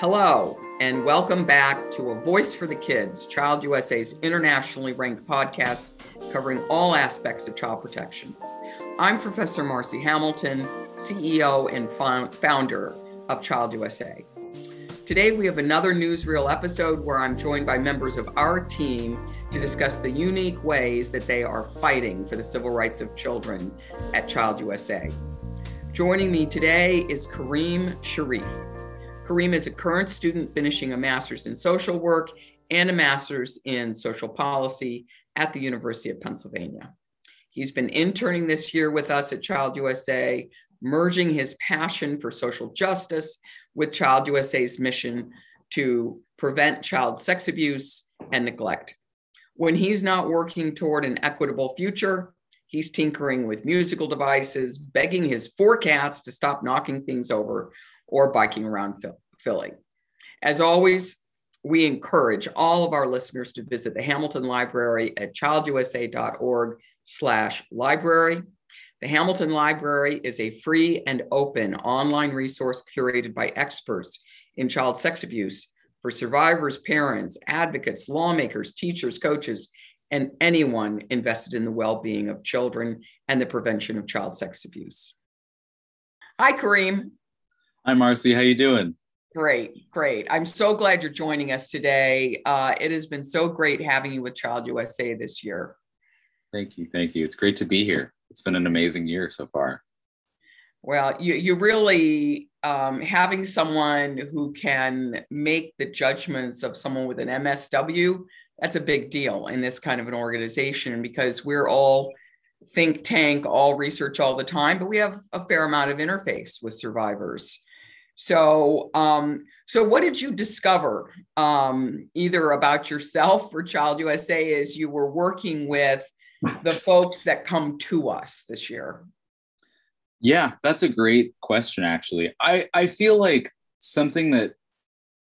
Hello, and welcome back to A Voice for the Kids, Child USA's internationally ranked podcast covering all aspects of child protection. I'm Professor Marci Hamilton, CEO and founder of Child USA. Today, we have another newsreel episode where I'm joined by members of our team to discuss the unique ways that they are fighting for the civil rights of children at Child USA. Joining me today is Karim Sharif. Karim is a current student finishing a master's in social work and a master's in social policy at the University of Pennsylvania. He's been interning this year with us at Child USA, merging his passion for social justice with Child USA's mission to prevent child sex abuse and neglect. When he's not working toward an equitable future, he's tinkering with musical devices, begging his four cats to stop knocking things over or biking around Philly. As always, we encourage all of our listeners to visit the Hamilton Library at childusa.org slash library. The Hamilton Library is a free and open online resource curated by experts in child sex abuse for survivors, parents, advocates, lawmakers, teachers, coaches, and anyone invested in the well-being of children and the prevention of child sex abuse. Hi, Karim. Hi, Marci. How you doing? Great, great. I'm so glad you're joining us today. Uh, it has been so great having you with Child USA this year. Thank you, thank you. It's great to be here. It's been an amazing year so far. Well, you you really um, having someone who can make the judgments of someone with an MSW that's a big deal in this kind of an organization because we're all think tank, all research all the time, but we have a fair amount of interface with survivors. So, um, so what did you discover um, either about yourself or Child USA as you were working with the folks that come to us this year? Yeah, that's a great question. Actually, I I feel like something that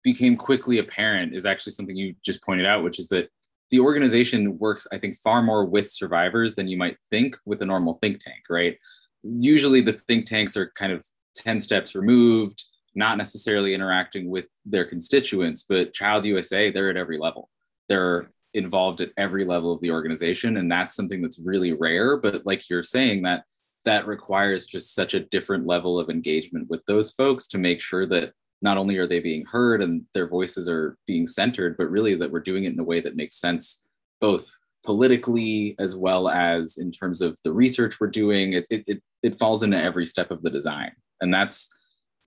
became quickly apparent is actually something you just pointed out, which is that the organization works, I think, far more with survivors than you might think with a normal think tank, right? Usually the think tanks are kind of 10 steps removed, not necessarily interacting with their constituents, but Child USA, they're at every level. They're involved at every level of the organization. And that's something that's really rare. But like you're saying, that that requires just such a different level of engagement with those folks to make sure that not only are they being heard and their voices are being centered, but really that we're doing it in a way that makes sense both politically as well as in terms of the research we're doing. It, it, it, it falls into every step of the design. And that's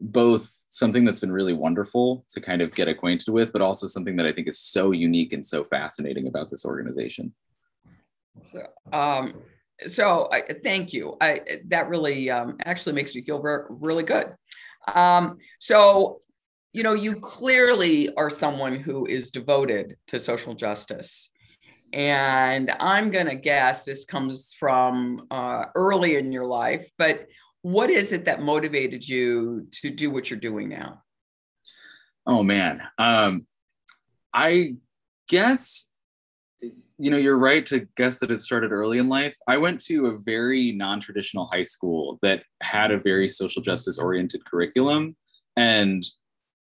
both something that's been really wonderful to kind of get acquainted with, but also something that I think is so unique and so fascinating about this organization. So, um, so I, thank you. I, that really um, actually makes me feel very, really good. Um, so you know, you clearly are someone who is devoted to social justice. And I'm going to guess this comes from uh, early in your life, but what is it that motivated you to do what you're doing now? Oh, man. Um, I guess, you know, you're right to guess that it started early in life. I went to a very non traditional high school that had a very social justice oriented curriculum. And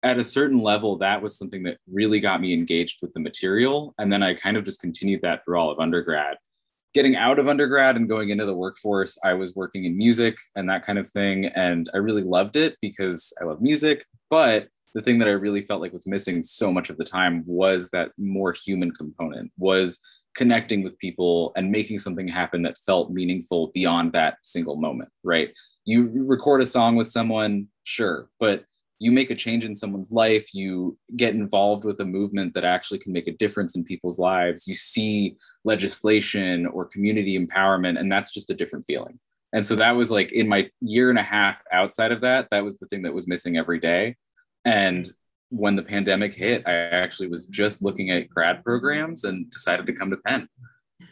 at a certain level, that was something that really got me engaged with the material. And then I kind of just continued that through all of undergrad. Getting out of undergrad and going into the workforce, I was working in music and that kind of thing. And I really loved it because I love music. But the thing that I really felt like was missing so much of the time was that more human component, was connecting with people and making something happen that felt meaningful beyond that single moment, right? You record a song with someone, sure, but you make a change in someone's life, you get involved with a movement that actually can make a difference in people's lives, you see legislation or community empowerment, and that's just a different feeling. And so that was like in my year and a half outside of that, that was the thing that was missing every day. And when the pandemic hit, I actually was just looking at grad programs and decided to come to Penn.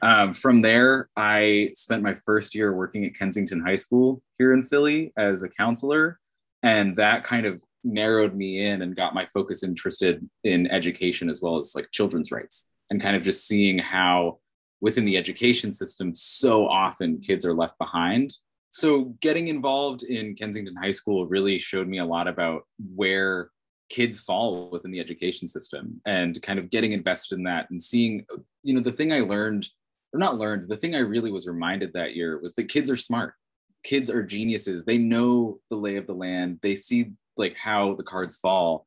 Um, from there, I spent my first year working at Kensington High School here in Philly as a counselor. And that kind of narrowed me in and got my focus interested in education as well as like children's rights and kind of just seeing how within the education system so often kids are left behind. So getting involved in kensington high school really showed me a lot about where kids fall within the education system and kind of getting invested in that and seeing you know the thing i learned or not learned the thing i really was reminded that year was that kids are smart. Kids are geniuses. They know the lay of the land. They see like how the cards fall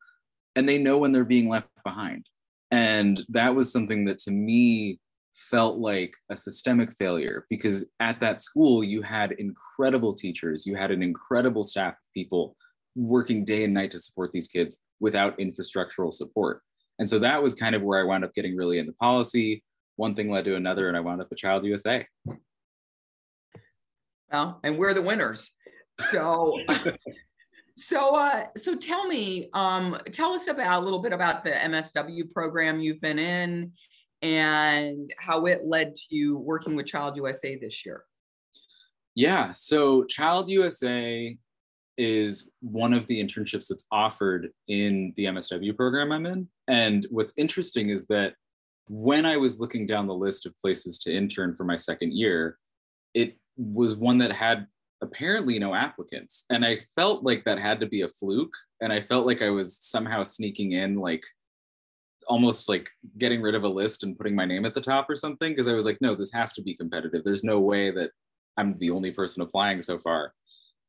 and they know when they're being left behind. And that was something that to me felt like a systemic failure because at that school you had incredible teachers you had an incredible staff of people working day and night to support these kids without infrastructural support. And so that was kind of where i wound up getting really into policy. One thing led to another and i wound up at child usa well and we're the winners. So so uh so tell me um tell us about a little bit about the msw program you've been in and how it led to you working with Child USA this year. Yeah, so Child USA is one of the internships that's offered in the MSW program I'm in. And what's interesting is that when I was looking down the list of places to intern for my second year, it was one that had apparently no applicants. And I felt like that had to be a fluke. And I felt like I was somehow sneaking in like almost like getting rid of a list and putting my name at the top or something because I was like, no, this has to be competitive. There's no way that I'm the only person applying so far.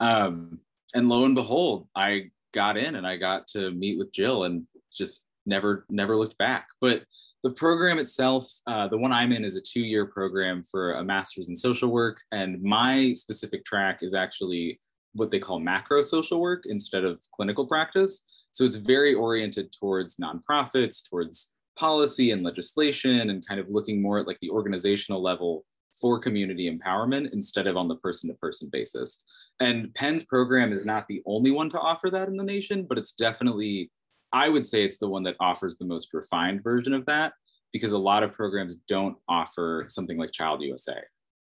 Um, and lo and behold, I got in and I got to meet with Jill and just never never looked back. But the program itself, uh, the one I'm in, is a two-year program for a master's in social work, and my specific track is actually what they call macro social work instead of clinical practice. So it's very oriented towards nonprofits, towards policy and legislation, and kind of looking more at like the organizational level for community empowerment instead of on the person to person basis. And Penn's program is not the only one to offer that in the nation, but it's definitely, I would say it's the one that offers the most refined version of that because a lot of programs don't offer something like Child USA.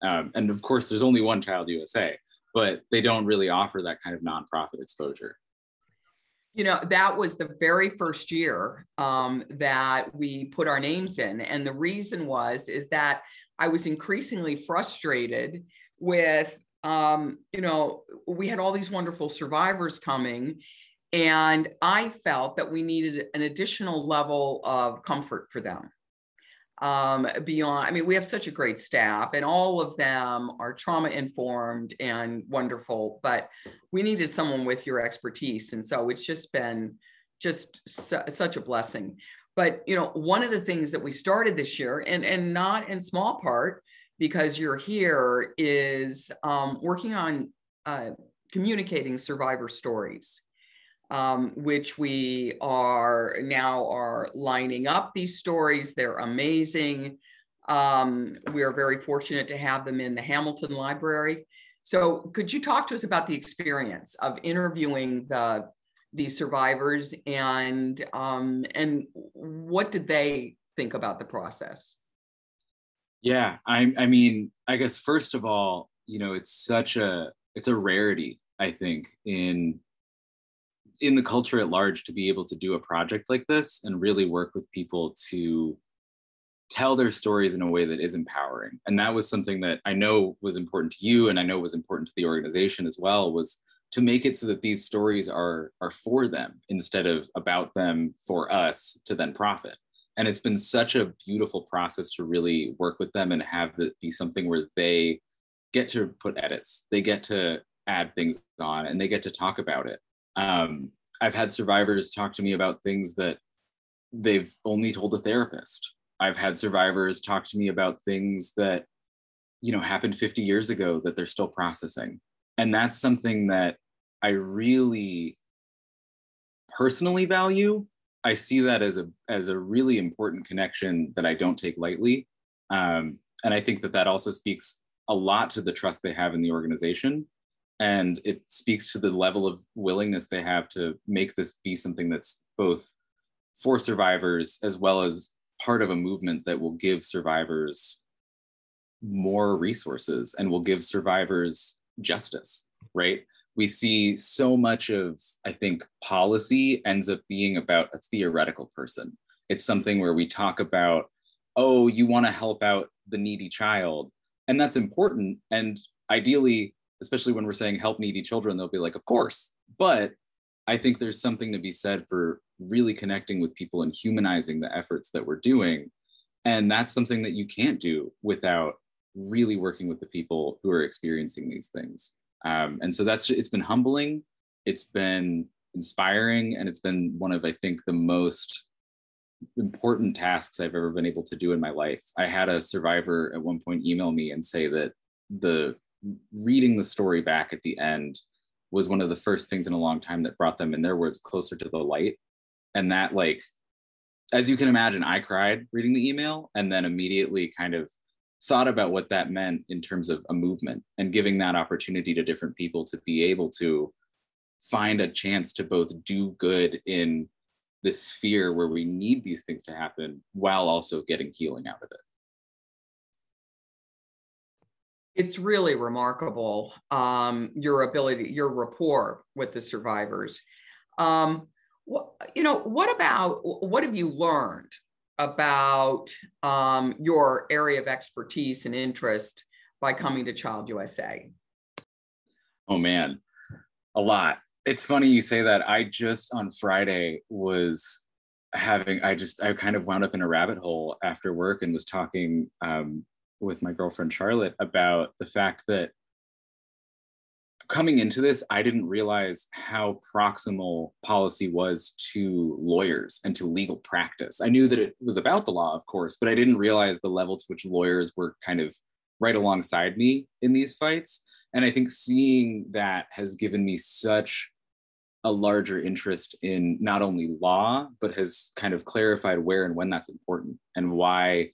Um, and of course, there's only one Child USA, but they don't really offer that kind of nonprofit exposure you know that was the very first year um, that we put our names in and the reason was is that i was increasingly frustrated with um, you know we had all these wonderful survivors coming and i felt that we needed an additional level of comfort for them um, beyond, I mean, we have such a great staff and all of them are trauma informed and wonderful, but we needed someone with your expertise. And so it's just been just su- such a blessing. But, you know, one of the things that we started this year and, and not in small part because you're here is um, working on uh, communicating survivor stories um, which we are now are lining up these stories. They're amazing. Um, we are very fortunate to have them in the Hamilton Library. So could you talk to us about the experience of interviewing the these survivors and um, and what did they think about the process? Yeah, I, I mean, I guess first of all, you know, it's such a it's a rarity, I think, in in the culture at large to be able to do a project like this and really work with people to tell their stories in a way that is empowering. And that was something that i know was important to you and i know was important to the organization as well was to make it so that these stories are are for them instead of about them for us to then profit. And it's been such a beautiful process to really work with them and have it be something where they get to put edits they get to add things on and they get to talk about it. Um, I've had survivors talk to me about things that they've only told a therapist. I've had survivors talk to me about things that, you know, happened 50 years ago that they're still processing. And that's something that I really personally value. I see that as a as a really important connection that I don't take lightly. Um, and I think that that also speaks a lot to the trust they have in the organization and it speaks to the level of willingness they have to make this be something that's both for survivors as well as part of a movement that will give survivors more resources and will give survivors justice right? We see so much of i think policy ends up being about a theoretical person. It's something where we talk about oh you want to help out the needy child and that's important and ideally especially when we're saying help needy children, they'll be like, of course. But I think there's something to be said for really connecting with people and humanizing the efforts that we're doing. And that's something that you can't do without really working with the people who are experiencing these things. Um, and so that's it's been humbling, it's been inspiring, and it's been one of I think the most important tasks I've ever been able to do in my life. I had a survivor at one point email me and say that the reading the story back at the end was one of the first things in a long time that brought them in their words closer to the light. And that like as you can imagine i cried reading the email and then immediately kind of thought about what that meant in terms of a movement and giving that opportunity to different people to be able to find a chance to both do good in the sphere where we need these things to happen while also getting healing out of it it's really remarkable um, your ability, your rapport with the survivors. Um, you know, what about what have you learned about um, your area of expertise and interest by coming to Child USA? Oh man, a lot. It's funny you say that. I just on Friday was having I just I kind of wound up in a rabbit hole after work and was talking um, with my girlfriend Charlotte about the fact that coming into this, I didn't realize how proximal policy was to lawyers and to legal practice. I knew that it was about the law, of course, but I didn't realize the level to which lawyers were kind of right alongside me in these fights. And I think seeing that has given me such a larger interest in not only law, but has kind of clarified where and when that's important and why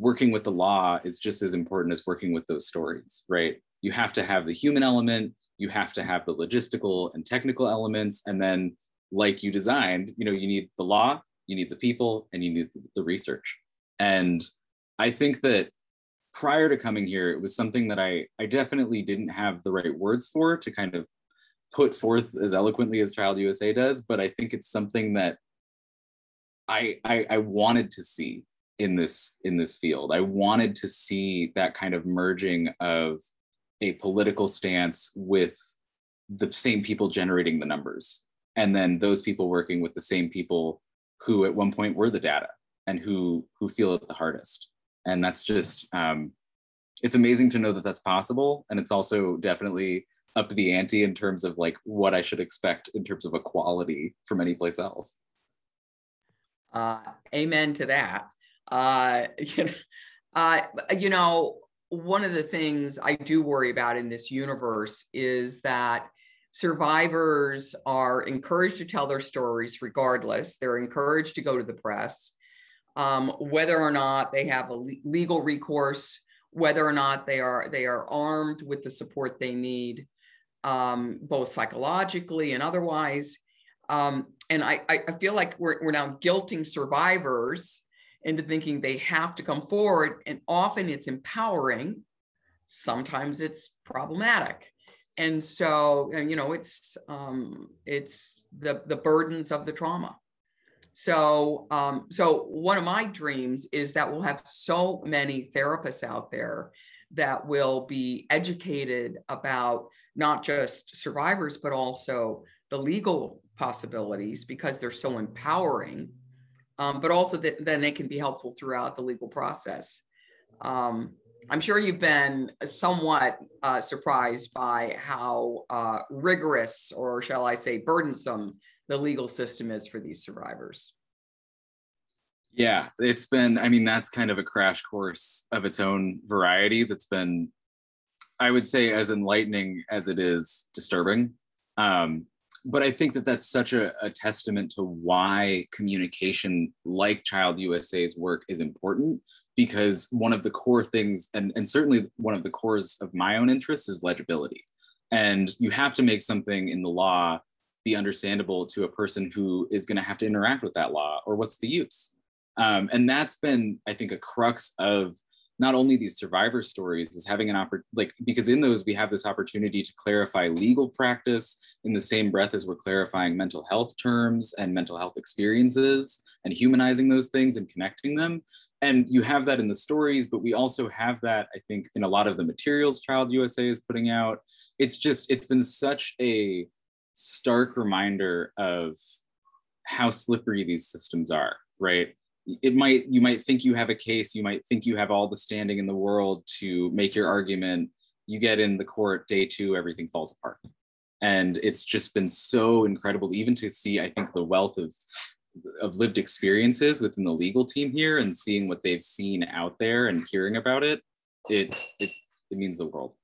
working with the law is just as important as working with those stories, right? You have to have the human element, you have to have the logistical and technical elements, and then, like you designed, you know, you need the law, you need the people, and you need the research. And I think that prior to coming here, it was something that I I definitely didn't have the right words for to kind of put forth as eloquently as Child USA does, but I think it's something that I, I, I wanted to see in this in this field. I wanted to see that kind of merging of a political stance with the same people generating the numbers and then those people working with the same people who at one point were the data and who who feel it the hardest. And that's just um, it's amazing to know that that's possible. And it's also definitely up the ante in terms of like what i should expect in terms of equality from any place else. Uh, amen to that uh, you know, uh, you know, one of the things I do worry about in this universe is that survivors are encouraged to tell their stories regardless. They're encouraged to go to the press, um, whether or not they have a le- legal recourse, whether or not they are they are armed with the support they need, um, both psychologically and otherwise. Um, and I, I feel like we're, we're now guilting survivors into thinking they have to come forward. And often it's empowering, sometimes it's problematic. And so, you know, it's um, it's the the burdens of the trauma. So, um, so one of my dreams is that we'll have so many therapists out there that will be educated about not just survivors, but also the legal possibilities because they're so empowering um, but also that then they can be helpful throughout the legal process. Um, I'm sure you've been somewhat uh, surprised by how uh, rigorous, or shall I say, burdensome the legal system is for these survivors. Yeah, it's been, I mean, that's kind of a crash course of its own variety that's been, I would say, as enlightening as it is disturbing. Um, but I think that that's such a, a, testament to why communication like Child USA's work is important because one of the core things, and, and certainly one of the cores of my own interests is legibility. And you have to make something in the law be understandable to a person who is going to have to interact with that law, or what's the use? Um, and that's been, I think, a crux of not only these survivor stories is having an opportunity like because in those we have this opportunity to clarify legal practice in the same breath as we're clarifying mental health terms and mental health experiences and humanizing those things and connecting them and you have that in the stories but we also have that i think in a lot of the materials child usa is putting out it's just it's been such a stark reminder of how slippery these systems are, right? It might, you might think you have a case, you might think you have all the standing in the world to make your argument. You get in the court day two, everything falls apart. And it's just been so incredible, even to see, I think, the wealth of of lived experiences within the legal team here and seeing what they've seen out there and hearing about it, it it, it means the world.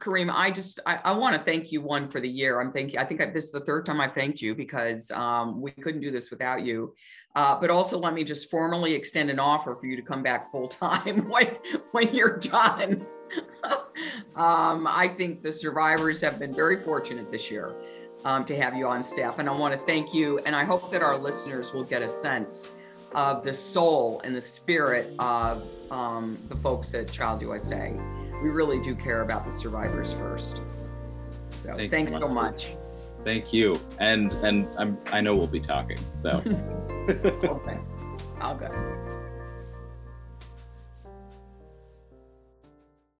Karim, I just I, I want to thank you one for the year. I'm thanking. I think I, this is the third time I've thanked you because um, we couldn't do this without you. Uh, but also, let me just formally extend an offer for you to come back full time when when you're done. um, I think the survivors have been very fortunate this year um, to have you on staff, and I want to thank you. And I hope that our listeners will get a sense of the soul and the spirit of um, the folks at Child USA we really do care about the survivors first. So Thank thanks so much. Thank you. And and I'm I know we'll be talking. So okay. I'll go.